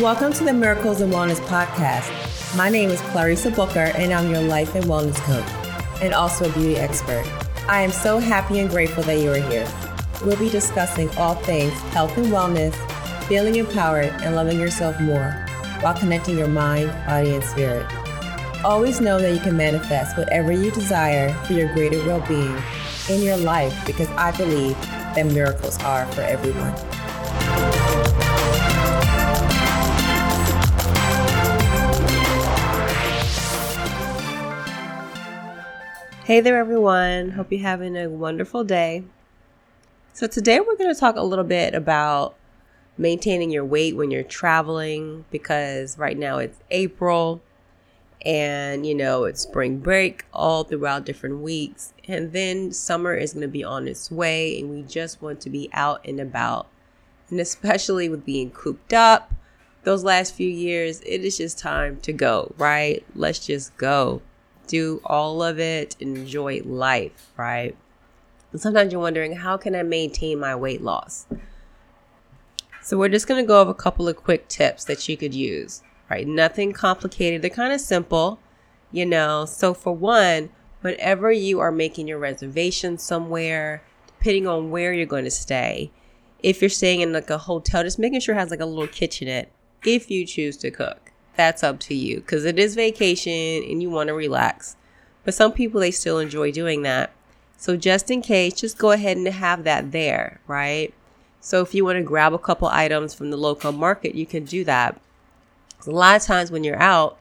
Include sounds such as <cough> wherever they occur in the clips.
Welcome to the Miracles and Wellness Podcast. My name is Clarissa Booker, and I'm your life and wellness coach, and also a beauty expert. I am so happy and grateful that you are here. We'll be discussing all things health and wellness, feeling empowered, and loving yourself more while connecting your mind, body, and spirit. Always know that you can manifest whatever you desire for your greater well being in your life because I believe that miracles are for everyone. Hey there, everyone. Hope you're having a wonderful day. So, today we're going to talk a little bit about maintaining your weight when you're traveling because right now it's April and you know it's spring break all throughout different weeks and then summer is going to be on its way and we just want to be out and about and especially with being cooped up those last few years it is just time to go right let's just go do all of it, enjoy life, right? And sometimes you're wondering, how can I maintain my weight loss? So we're just going to go over a couple of quick tips that you could use, right? Nothing complicated. They're kind of simple, you know. So for one, whenever you are making your reservation somewhere, depending on where you're going to stay, if you're staying in like a hotel, just making sure it has like a little kitchenette if you choose to cook that's up to you because it is vacation and you want to relax. But some people, they still enjoy doing that. So just in case, just go ahead and have that there, right? So if you want to grab a couple items from the local market, you can do that. A lot of times when you're out,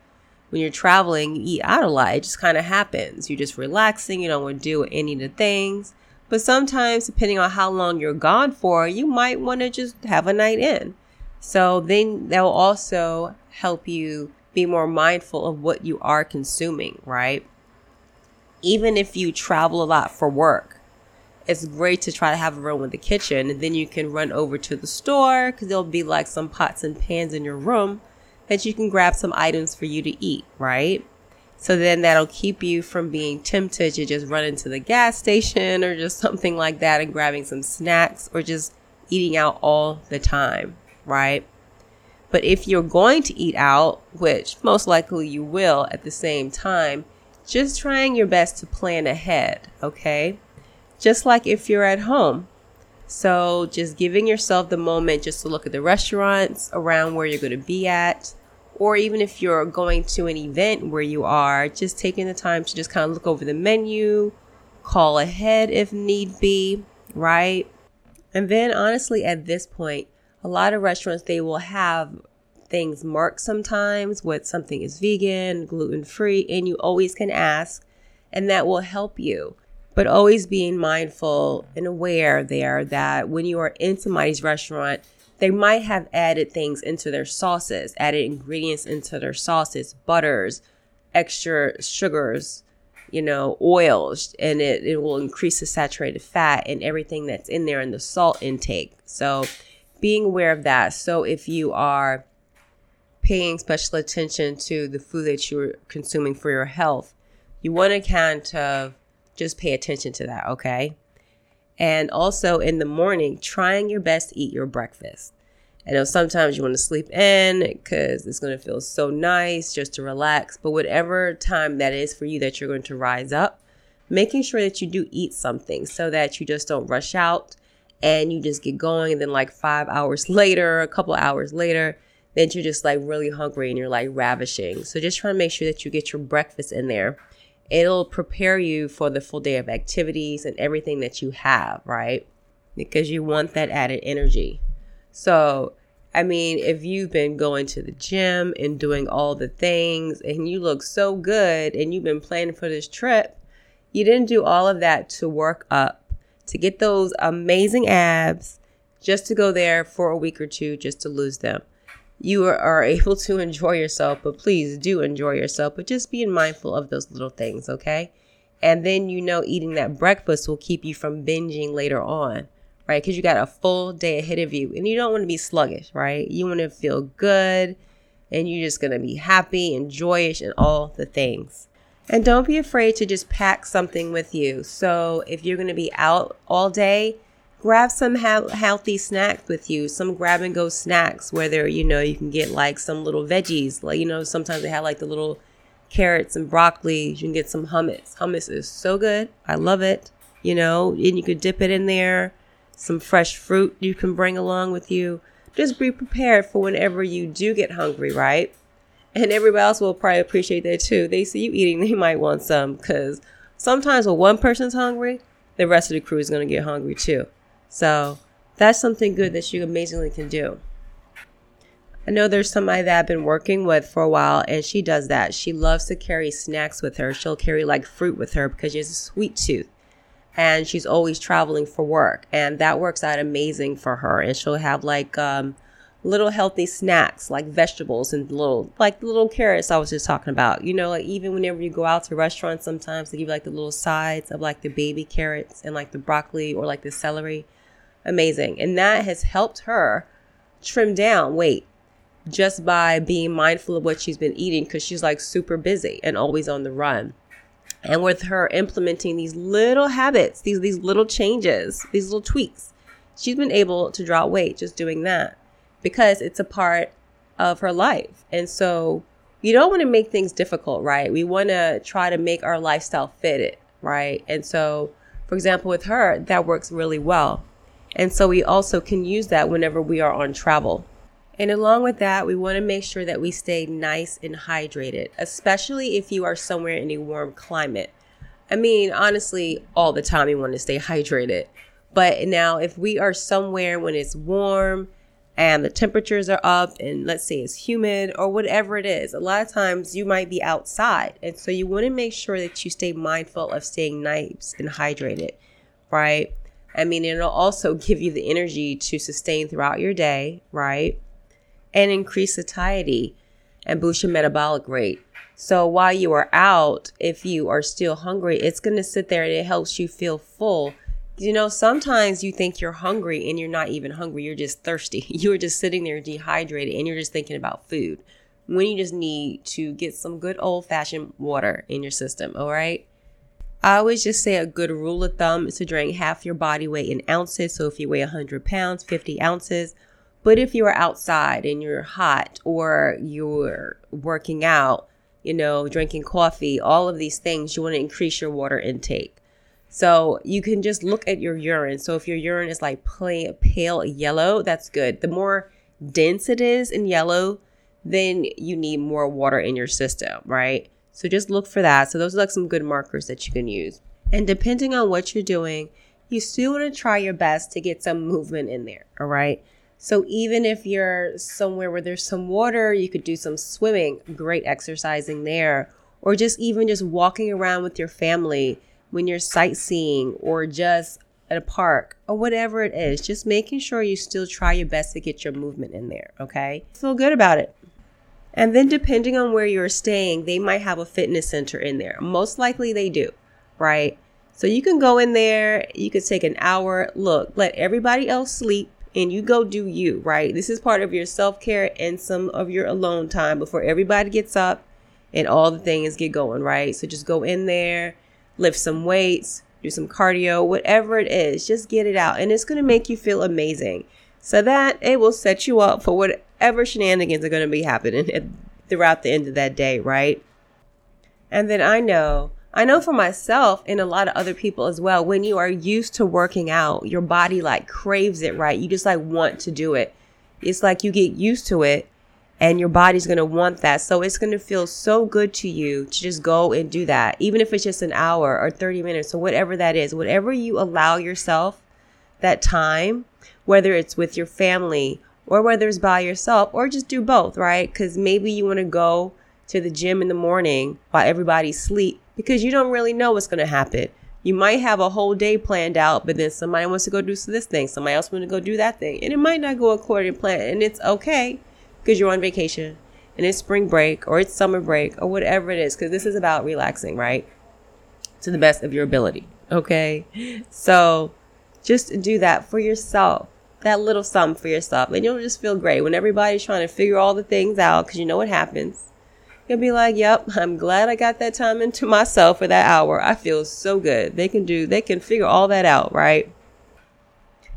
when you're traveling, you eat out a lot. It just kind of happens. You're just relaxing. You don't want to do any of the things. But sometimes, depending on how long you're gone for, you might want to just have a night in. So then that will also help you be more mindful of what you are consuming, right? Even if you travel a lot for work, it's great to try to have a room in the kitchen and then you can run over to the store because there'll be like some pots and pans in your room that you can grab some items for you to eat, right? So then that'll keep you from being tempted to just run into the gas station or just <laughs> something like that and grabbing some snacks or just eating out all the time, right? But if you're going to eat out, which most likely you will at the same time, just trying your best to plan ahead, okay? Just like if you're at home. So just giving yourself the moment just to look at the restaurants around where you're going to be at. Or even if you're going to an event where you are, just taking the time to just kind of look over the menu, call ahead if need be, right? And then honestly, at this point, a lot of restaurants they will have things marked sometimes what something is vegan, gluten free, and you always can ask, and that will help you. But always being mindful and aware there that when you are in somebody's restaurant, they might have added things into their sauces, added ingredients into their sauces, butters, extra sugars, you know, oils, and it, it will increase the saturated fat and everything that's in there and the salt intake. So, being aware of that. So if you are paying special attention to the food that you're consuming for your health, you want to kind of just pay attention to that, okay? And also in the morning, trying your best to eat your breakfast. I know sometimes you want to sleep in because it's going to feel so nice just to relax, but whatever time that is for you that you're going to rise up, making sure that you do eat something so that you just don't rush out and you just get going. And then, like five hours <laughs> later, a couple hours later, then you're just like really hungry and you're like ravishing. So, just try to make sure that you get your breakfast in there. It'll prepare you for the full day of activities and everything that you have, right? Because you want that added energy. So, I mean, if you've been going to the gym and doing all the things and you look so good and you've been planning for this trip, you didn't do all of that to work up to get those amazing abs just to go there for a week or two just to lose them. You are, able to <laughs> enjoy yourself, but please do enjoy yourself, but just being mindful of those little things, okay? And then you know eating that breakfast will keep you from binging later on, right? Because you got a full day ahead of you and you don't want to be sluggish, right? You want to feel good and you're just going to be happy and joyous and all the things. And don't be afraid to just pack something with you. So if you're going to be out all day, grab some ha- healthy snacks with you, some grab and go snacks, whether, you know, you can get like some little veggies, like, you know, sometimes they have like the little carrots and broccoli. You can get some hummus. Hummus is so good. I love it, you know, and you could dip it in there. Some fresh fruit you can bring along with you. Just be prepared for whenever you do get hungry, right? And everybody else will probably appreciate that too. They see you eating, <laughs> they might want some because sometimes when one person's hungry, the rest of the crew is going to get hungry too. So that's something good that you amazingly can do. I know there's somebody that I've been working with for a while, and she does that. She loves to carry snacks with her. She'll carry like fruit with her because she has a sweet tooth. And she's always traveling for work, and that works out amazing for her. And she'll have like um, little healthy snacks like vegetables and little like little carrots I was just talking about. You know, like even whenever you go out to restaurants, sometimes they give you like the little sides of like the baby carrots and like the broccoli or like the celery amazing. And that has helped her trim down weight just by being mindful of what she's been eating because she's like super busy and always on the run. And with her implementing these little habits, these these little changes, these little tweaks, she's been able to drop weight just doing that because it's a part of her life. And so you don't want to make things difficult, right? We want to try to make our lifestyle fit it, right? And so, for example, with her, that works really well. And so we also can use that whenever we are on travel. And along with that, we want to make sure that we stay nice and hydrated, especially if you are somewhere in a warm climate. I mean, honestly, all the time you want to stay hydrated. But now, if we are somewhere when it's warm and the temperatures are up, and let's say it's humid or whatever it is, a lot of times you might be outside. And so you want to make sure that you stay mindful of staying nice and hydrated, right? I mean, it'll also <laughs> give you the energy to sustain throughout your day, right? And increase satiety and boost your metabolic rate. So while you are out, if you are still hungry, it's going to sit there and it helps you feel full. You know, sometimes you think you're hungry and you're not even hungry. You're just thirsty. <laughs> You're just sitting there dehydrated and you're just thinking about food when you just need to get some good old fashioned water in your system. All right. I always just say a good rule of thumb is to drink half your body weight in ounces. So if you weigh 100 pounds, 50 ounces. But if you are outside and you're hot or you're working out, you know, drinking coffee, all of these things, you want to increase your water intake. So you can just look at your urine. So if your urine is like plain pale yellow, that's good. The more dense it is in yellow, then you need more water in your system, right? So just look for that. So those are like some good markers that you can use. And depending on what you're doing, you still want to try your best to get some movement in there. All right. So even if you're somewhere where there's some water, you could do some swimming, great exercising there, or just even just walking around with your family when you're sightseeing or just at a park or whatever it is, just making sure you still try your best to get your movement in there. Okay. Feel good about it. And then, depending on where you're staying, they might have a fitness center in there. Most likely they do, right? So you can go in there, you could take an hour, look, let everybody else sleep, and you go do you, right? This is part of your self care and some of your alone time before everybody gets up and all the things get going, right? So just go in there, lift some weights, do some cardio, whatever it is, just get it out. And it's going to make you feel amazing. So that it will set you up for whatever shenanigans are going to be happening throughout the end of that day, right? And then I know, I know for myself and a lot of other people as well, when you are used to working out, your body like craves it, right? You just like want to do it. It's like you get used to it and your body's going to want that. So it's going to feel so good to you to just go and do that, even if it's just an hour or 30 minutes or whatever that is, whatever you allow yourself that time, whether it's with your family or whether it's by yourself or just do both, right? Because maybe you want to go to the gym in the morning while everybody's asleep because you don't really know what's going to happen. You might have a whole day planned out, but then somebody wants to go do this thing, somebody else wants to go do that thing, and it might not go according to plan, and it's okay because you're on vacation and it's spring break or it's summer break or whatever it is because this is about relaxing, right? To the best of your ability, okay? So just do that for yourself that little something for yourself and you'll just feel great when everybody's trying to figure all the things out because you know what happens you'll be like yep i'm glad i got that time into myself for that hour i feel so good they can do they can figure all that out right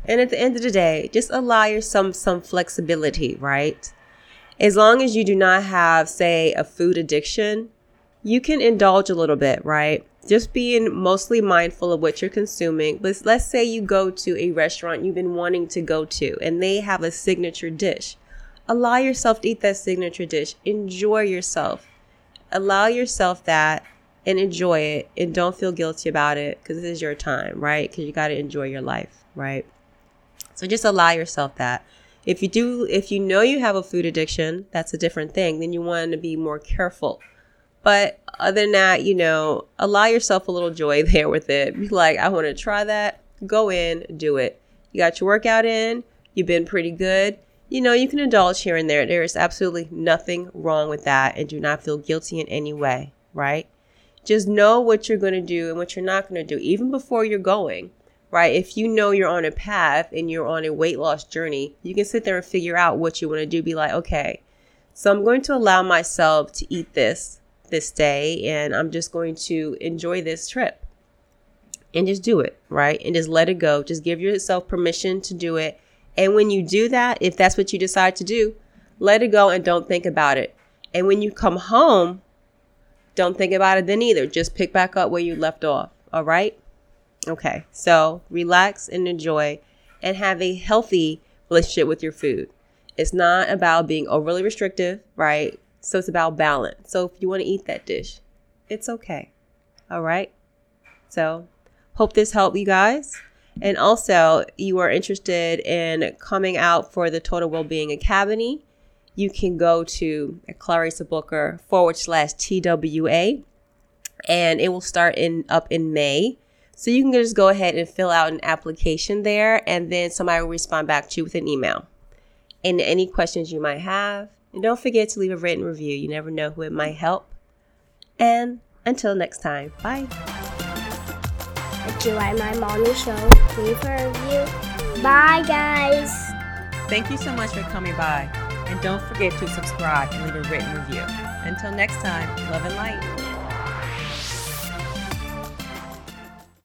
And at the end of the day, just allow yourself some flexibility, right? As long as you do not have, say, a food addiction, you can indulge a little bit, right? Just being mostly mindful of what you're consuming. But let's say you go to a restaurant you've been wanting to go to and they have a signature dish. Allow yourself to eat that signature dish. Enjoy yourself. Allow yourself that and enjoy it and don't feel guilty about it because this is your time, right? Because you got to enjoy your life, right? So just allow yourself that. If you do, if you know you have a food addiction, that's a different thing. Then you want to be more careful. But other than that, you know, allow yourself a little joy <laughs> there with it. Be like, I want to try that. Go in, do it. You got your workout in. You've been pretty good. You know, you can indulge here and there. There is absolutely nothing wrong with that. And do not feel guilty in any way, right? Just know what you're going to do and what you're not going to do, even before you're going right? If you know you're on a path and you're on a weight loss journey, you can sit there and figure out what you want to do. Be like, okay, so I'm going to allow myself to eat this this day and I'm just going to enjoy this trip and just do it, right? And just let it go. Just give yourself permission to do it. And when you do that, if that's what you decide to do, let it go and don't think about it. And when you come home, don't think about it then either. Just pick back up where you left off. All right. Okay, so relax and enjoy and have a healthy relationship with your food. It's not about being overly restrictive, right? So it's about balance. So if you want to eat that dish, it's okay. All right. So hope this helped you guys. And also, you are interested in coming out for the Total Wellbeing Academy, you can go to Clarissa Booker forward slash TWA, and it will start in up in May. So you can just go ahead and fill out an application there, and then somebody will respond back to you with an email. And any questions you might have, and don't forget to leave a written review. You never know who it might help. And until next time, bye. Did you like my mommy show? Leave a review. Bye, guys. Thank you so much for coming by. And don't forget to subscribe and leave a written review. Until next time, love and light.